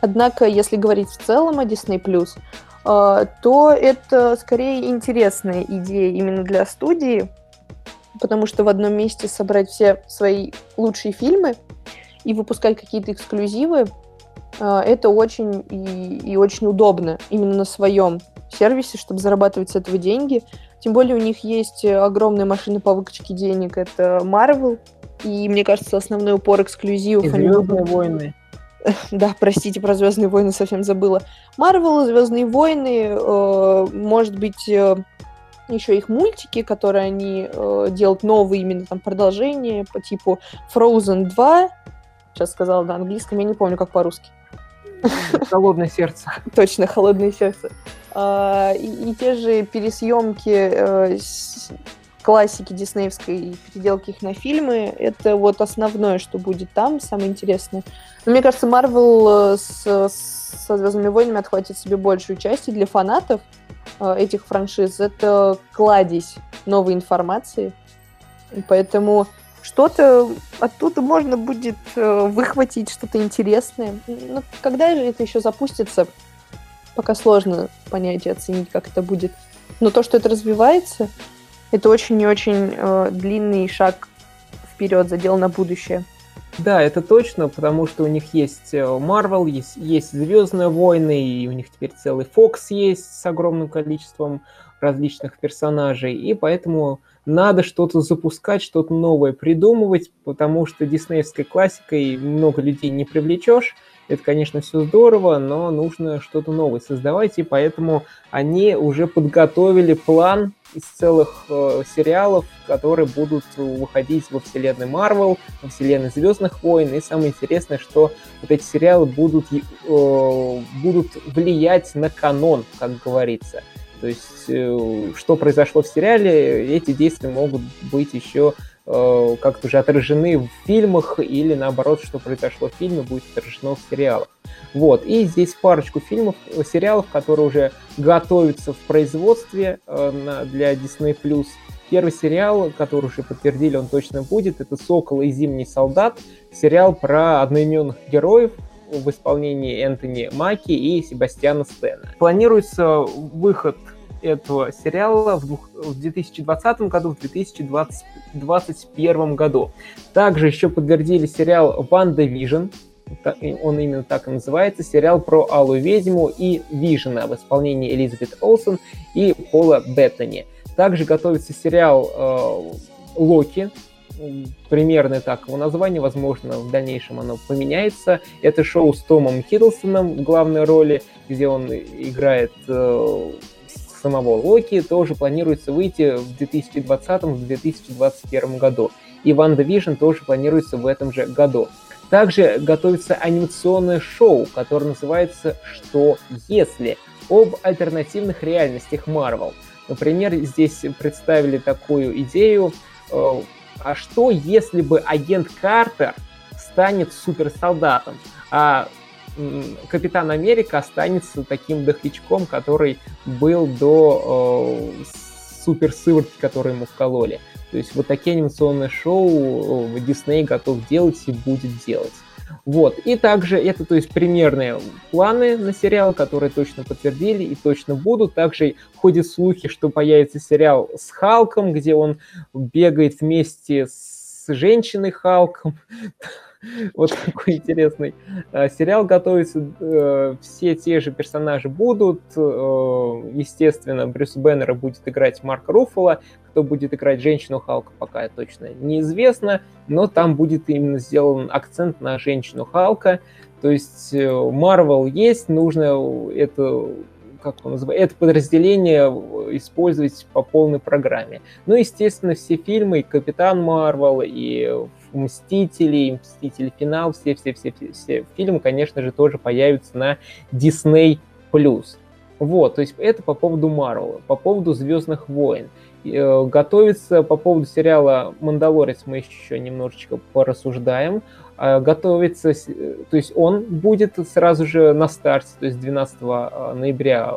Однако, если говорить в целом о Disney+, э, то это скорее интересная идея именно для студии, потому что в одном месте собрать все свои лучшие фильмы и выпускать какие-то эксклюзивы, а, это очень и, и очень удобно именно на своем сервисе, чтобы зарабатывать с этого деньги. Тем более у них есть огромная машина по выкачке денег, это Marvel, и мне кажется, основной упор эксклюзивов. И Звездные войны. Да, простите, про Звездные войны совсем забыла. Марвел, Звездные войны, э, может быть, э, еще их мультики, которые они э, делают новые, именно там продолжения по типу Frozen 2. Сейчас сказала на английском, я не помню, как по-русски. Холодное сердце. Точно, холодное сердце. А, и, и те же пересъемки э, классики диснеевской переделки их на фильмы, это вот основное, что будет там, самое интересное. Но мне кажется, Марвел э, со Звездными войнами отхватит себе большую часть, и для фанатов этих франшиз это кладезь новой информации. Поэтому что-то оттуда можно будет э, выхватить, что-то интересное. Но когда же это еще запустится, пока сложно понять и оценить, как это будет. Но то, что это развивается, это очень и очень э, длинный шаг вперед, задел на будущее. Да, это точно, потому что у них есть э, Marvel, есть, есть Звездные войны, и у них теперь целый Fox есть с огромным количеством различных персонажей, и поэтому надо что-то запускать, что-то новое придумывать, потому что диснеевской классикой много людей не привлечешь. Это, конечно, все здорово, но нужно что-то новое создавать, и поэтому они уже подготовили план из целых э, сериалов, которые будут выходить во вселенной Марвел, во вселенной Звездных войн. И самое интересное, что вот эти сериалы будут, э, будут влиять на канон, как говорится. То есть, э, что произошло в сериале, эти действия могут быть еще э, как-то уже отражены в фильмах, или наоборот, что произошло в фильме, будет отражено в сериалах. Вот, и здесь парочку фильмов, э, сериалов, которые уже готовятся в производстве для Disney+. Первый сериал, который уже подтвердили, он точно будет, это «Сокол и зимний солдат», сериал про одноименных героев, в исполнении Энтони Маки и Себастьяна Стена. Планируется выход этого сериала в, двух, в 2020 году, в 2021 году. Также еще подтвердили сериал «WandaVision», он именно так и называется, сериал про Алую Ведьму и Вижена в исполнении Элизабет Олсен и Пола Беттани. Также готовится сериал э, Локи, примерно так его название, возможно, в дальнейшем оно поменяется. Это шоу с Томом Хиддлстоном в главной роли, где он играет э, самого Локи, тоже планируется выйти в 2020-2021 году. и WandaVision тоже планируется в этом же году. Также готовится анимационное шоу, которое называется «Что если?» об альтернативных реальностях Марвел. Например, здесь представили такую идею, э, а что если бы агент Картер станет суперсолдатом, а Капитан Америка останется таким дохлячком, который был до э, суперсыворотки, которую ему вкололи. То есть вот такие анимационные шоу Дисней готов делать и будет делать. Вот. И также это, то есть, примерные планы на сериал, которые точно подтвердили и точно будут. Также ходят слухи, что появится сериал с Халком, где он бегает вместе с женщиной Халком. Вот какой интересный э, сериал готовится. Э, все те же персонажи будут. Э, естественно, Брюс Беннера будет играть Марк Руффало. Кто будет играть женщину Халка, пока точно неизвестно. Но там будет именно сделан акцент на женщину Халка. То есть Марвел есть, нужно это как он называется, это подразделение использовать по полной программе. Ну, естественно, все фильмы, и Капитан Марвел, и Мстители, Мстители Финал, все-все-все-все фильмы, конечно же, тоже появятся на Disney+. Вот, то есть это по поводу Марвела. По поводу Звездных войн. Э, готовится по поводу сериала «Мандалорец» мы еще немножечко порассуждаем. Э, готовится, то есть он будет сразу же на старте, то есть 12 э, ноября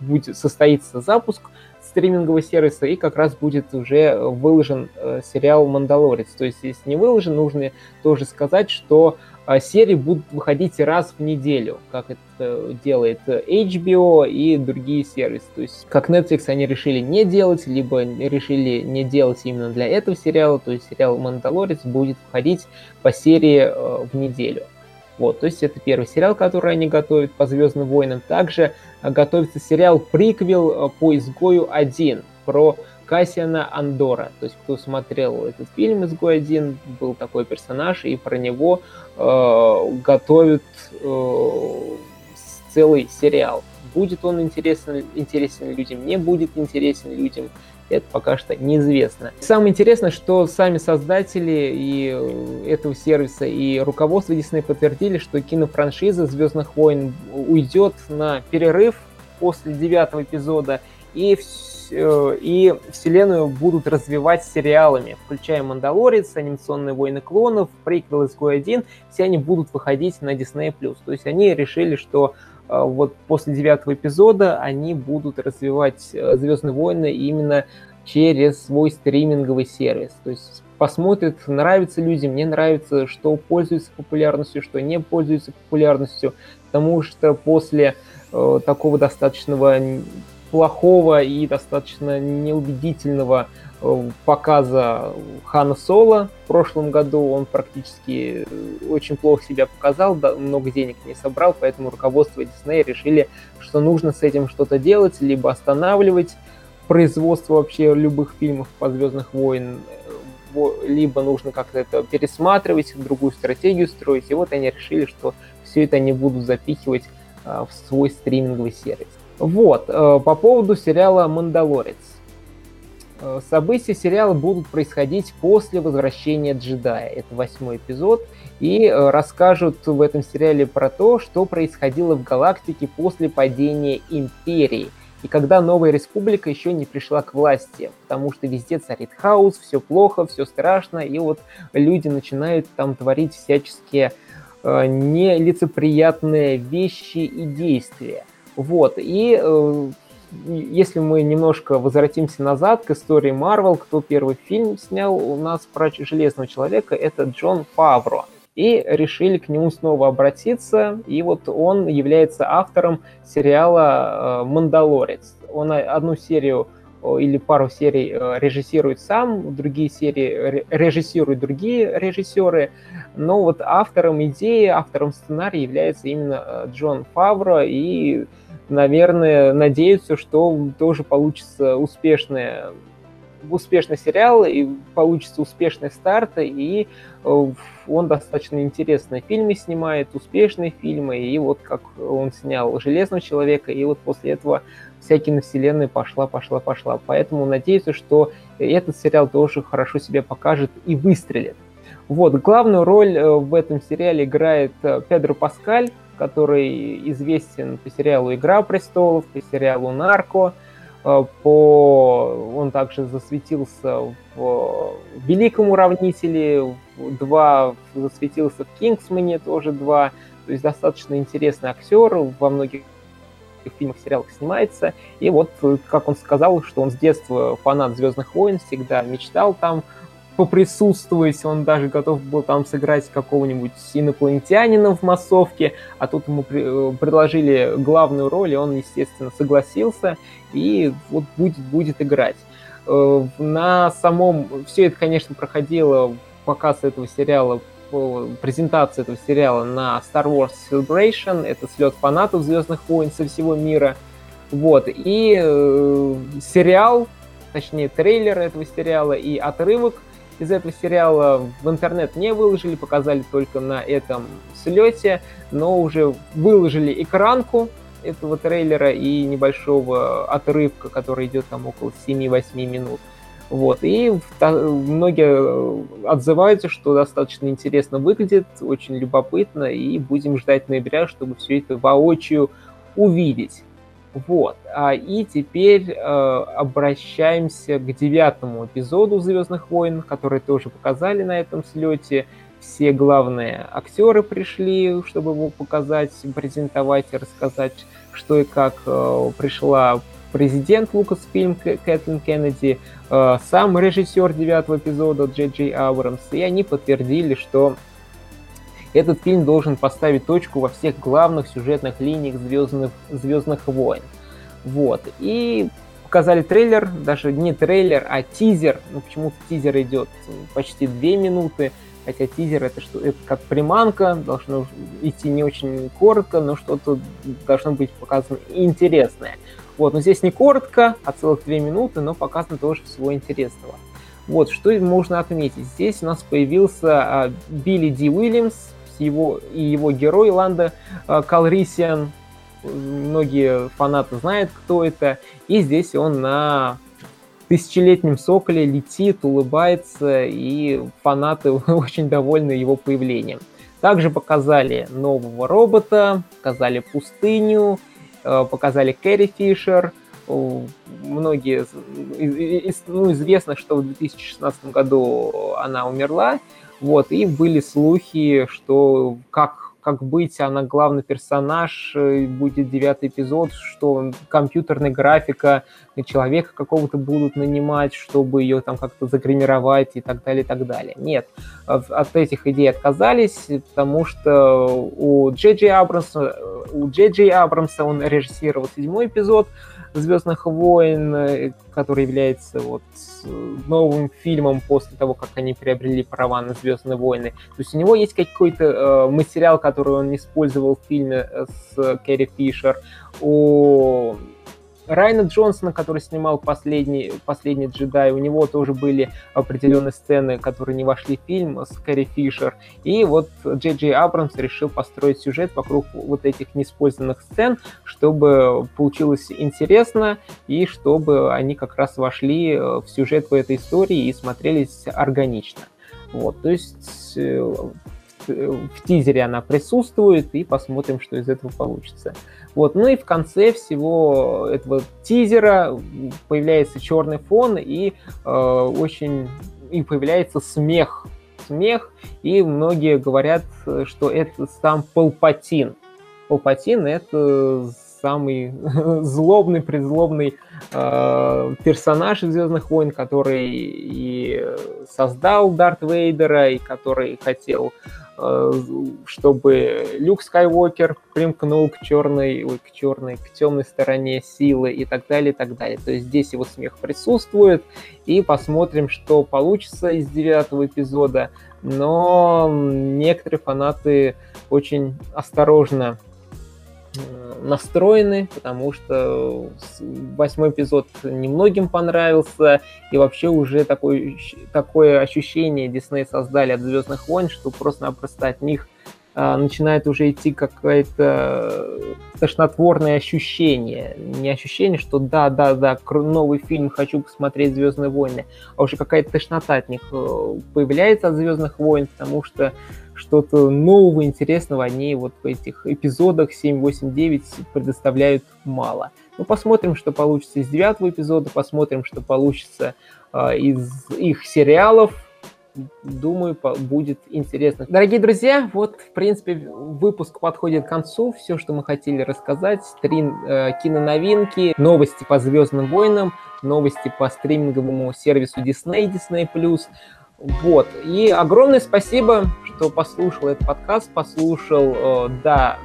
будет состоится запуск стримингового сервиса, и как раз будет уже выложен э, сериал «Мандалорец». То есть, если не выложен, нужно тоже сказать, что э, серии будут выходить раз в неделю, как это делает HBO и другие сервисы. То есть, как Netflix они решили не делать, либо решили не делать именно для этого сериала, то есть сериал «Мандалорец» будет выходить по серии э, в неделю. Вот, то есть это первый сериал, который они готовят по Звездным войнам. Также э, готовится сериал приквел э, по изгою 1 про Кассиана Андора. То есть, кто смотрел этот фильм «Изгой один», был такой персонаж, и про него э, готовят э, целый сериал. Будет он интересен, интересен людям, не будет интересен людям это пока что неизвестно. Самое интересное, что сами создатели и э, этого сервиса и руководство Disney подтвердили, что кинофраншиза «Звездных войн» уйдет на перерыв после девятого эпизода, и, э, и вселенную будут развивать сериалами, включая «Мандалорец», «Анимационные войны клонов», «Приквел «Изгой-1», все они будут выходить на Disney+. То есть они решили, что вот после девятого эпизода они будут развивать э, Звездные войны именно через свой стриминговый сервис. То есть посмотрят, нравится людям, не нравится, что пользуется популярностью, что не пользуется популярностью, потому что после э, такого достаточного плохого и достаточно неубедительного показа Хана Соло в прошлом году. Он практически э, очень плохо себя показал, да, много денег не собрал, поэтому руководство Диснея решили, что нужно с этим что-то делать, либо останавливать производство вообще любых фильмов по Звездных войн, э, либо нужно как-то это пересматривать, другую стратегию строить. И вот они решили, что все это они будут запихивать в свой стриминговый сервис. Вот, по поводу сериала «Мандалорец». Э, события сериала будут происходить после возвращения джедая. Это восьмой эпизод. И э, расскажут в этом сериале про то, что происходило в галактике после падения Империи. И когда новая республика еще не пришла к власти, потому что везде царит хаос, все плохо, все страшно, и вот люди начинают там творить всяческие э, нелицеприятные вещи и действия. Вот, и если мы немножко возвратимся назад к истории Марвел, кто первый фильм снял у нас про Железного Человека, это Джон Фавро. И решили к нему снова обратиться, и вот он является автором сериала э, «Мандалорец». Он одну серию или пару серий э, режиссирует сам, другие серии режиссируют другие режиссеры, но вот автором идеи, автором сценария является именно э, Джон Фавро, и наверное, надеются, что тоже получится успешная успешный сериал, и получится успешный старт, и э, он достаточно интересные фильмы снимает, успешные фильмы, и вот как он снял «Железного человека», и вот после этого вся киновселенная пошла, пошла, пошла. Поэтому надеюсь, что этот сериал тоже хорошо себя покажет и выстрелит. Вот, главную роль э, в этом сериале играет э, Педро Паскаль, который известен по сериалу «Игра престолов», по сериалу «Нарко», э, по... он также засветился в «Великом уравнителе», два засветился в «Кингсмане», тоже два, то есть достаточно интересный актер, во многих фильмах, сериалах снимается. И вот, как он сказал, что он с детства фанат «Звездных войн», всегда мечтал там поприсутствовать, он даже готов был там сыграть какого-нибудь инопланетянина в массовке, а тут ему при, предложили главную роль, и он, естественно, согласился, и вот будет, будет играть. Э, на самом... Все это, конечно, проходило, показ этого сериала, презентация этого сериала на Star Wars Celebration, это слет фанатов Звездных войн со всего мира. Вот, и э, сериал, точнее трейлер этого сериала и отрывок из этого сериала в интернет не выложили, показали только на этом слете, но уже выложили экранку этого трейлера и небольшого отрывка, который идет там около 7-8 минут. Вот, и многие отзываются, что достаточно интересно выглядит, очень любопытно, и будем ждать ноября, чтобы все это воочию увидеть. Вот. А, и теперь э, обращаемся к девятому эпизоду Звездных войн, который тоже показали на этом слете. Все главные актеры пришли, чтобы его показать, презентовать и рассказать, что и как э, пришла президент Лукасфильм Кэтлин Кеннеди, э, сам режиссер девятого эпизода Джей Джей Абрамс, и они подтвердили, что этот фильм должен поставить точку во всех главных сюжетных линиях Звездных, Звездных войн. Вот. И показали трейлер, даже не трейлер, а тизер. Ну, почему-то тизер идет почти две минуты, хотя тизер это что это как приманка, должно идти не очень коротко, но что-то должно быть показано интересное. Вот, но здесь не коротко, а целых две минуты, но показано тоже всего интересного. Вот, что можно отметить. Здесь у нас появился а, Билли Ди Уильямс, его, и его герой Ланда э, Калрисиан. Многие фанаты знают, кто это. И здесь он на тысячелетнем соколе летит, улыбается, и фанаты очень довольны его появлением. Также показали нового робота, показали пустыню, показали Кэрри Фишер. Многие, ну, известно, что в 2016 году она умерла, вот, и были слухи, что как, как быть, она главный персонаж, э, будет девятый эпизод, что компьютерная графика человека какого-то будут нанимать, чтобы ее там как-то загримировать и так далее, и так далее. Нет, от этих идей отказались, потому что у Джей Джей Абрамса, у Джей Джей Абрамса он режиссировал седьмой эпизод, Звездных войн, э, который является вот новым фильмом после того, как они приобрели права на Звездные войны. То есть у него есть какой-то э, материал, который он использовал в фильме э, с Кэрри Фишер. У Райана Джонсона, который снимал последний, последний джедай, у него тоже были определенные сцены, которые не вошли в фильм с Кэрри Фишер. И вот Джей Джей Абрамс решил построить сюжет вокруг вот этих неиспользованных сцен, чтобы получилось интересно и чтобы они как раз вошли в сюжет в этой истории и смотрелись органично. Вот, то есть э, в тизере она присутствует, и посмотрим, что из этого получится. Вот. Ну и в конце всего этого тизера появляется черный фон и э, очень и появляется смех. Смех, и многие говорят, что это сам Палпатин. Палпатин — это самый злобный, призлобный э, персонаж из Звездных войн, который и создал Дарт Вейдера, и который хотел чтобы Люк Скайуокер примкнул к черной, ой, к черной, к темной стороне силы и так далее, и так далее. То есть здесь его смех присутствует, и посмотрим, что получится из девятого эпизода. Но некоторые фанаты очень осторожно настроены, потому что восьмой эпизод немногим понравился, и вообще уже такое, такое ощущение Дисней создали от «Звездных войн», что просто-напросто от них а, начинает уже идти какое-то тошнотворное ощущение. Не ощущение, что да, да, да, новый фильм, хочу посмотреть «Звездные войны», а уже какая-то тошнота от них э, появляется от «Звездных войн», потому что что-то нового, интересного они вот в этих эпизодах 7, 8, 9 предоставляют мало. Ну, посмотрим, что получится из девятого эпизода, посмотрим, что получится э, из их сериалов. Думаю, будет интересно. Дорогие друзья, вот, в принципе, выпуск подходит к концу. Все, что мы хотели рассказать. Три э, киноновинки, новости по «Звездным войнам», новости по стриминговому сервису Disney, Disney+, вот. И огромное спасибо, что послушал этот подкаст, послушал э, до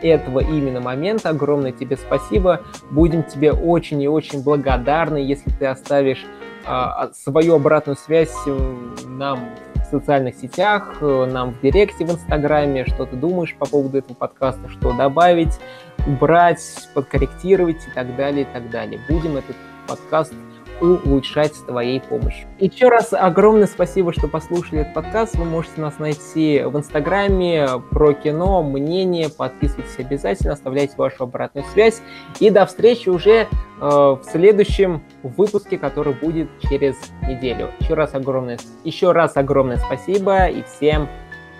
этого именно момента. Огромное тебе спасибо. Будем тебе очень и очень благодарны, если ты оставишь э, свою обратную связь э, нам в социальных сетях, э, нам в директе в Инстаграме, что ты думаешь по поводу этого подкаста, что добавить, убрать, подкорректировать и так далее, и так далее. Будем этот подкаст улучшать с твоей помощью. Еще раз огромное спасибо, что послушали этот подкаст. Вы можете нас найти в Инстаграме про кино, мнение. Подписывайтесь обязательно, оставляйте вашу обратную связь. И до встречи уже э, в следующем выпуске, который будет через неделю. Еще раз огромное, еще раз огромное спасибо и всем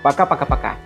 пока-пока-пока.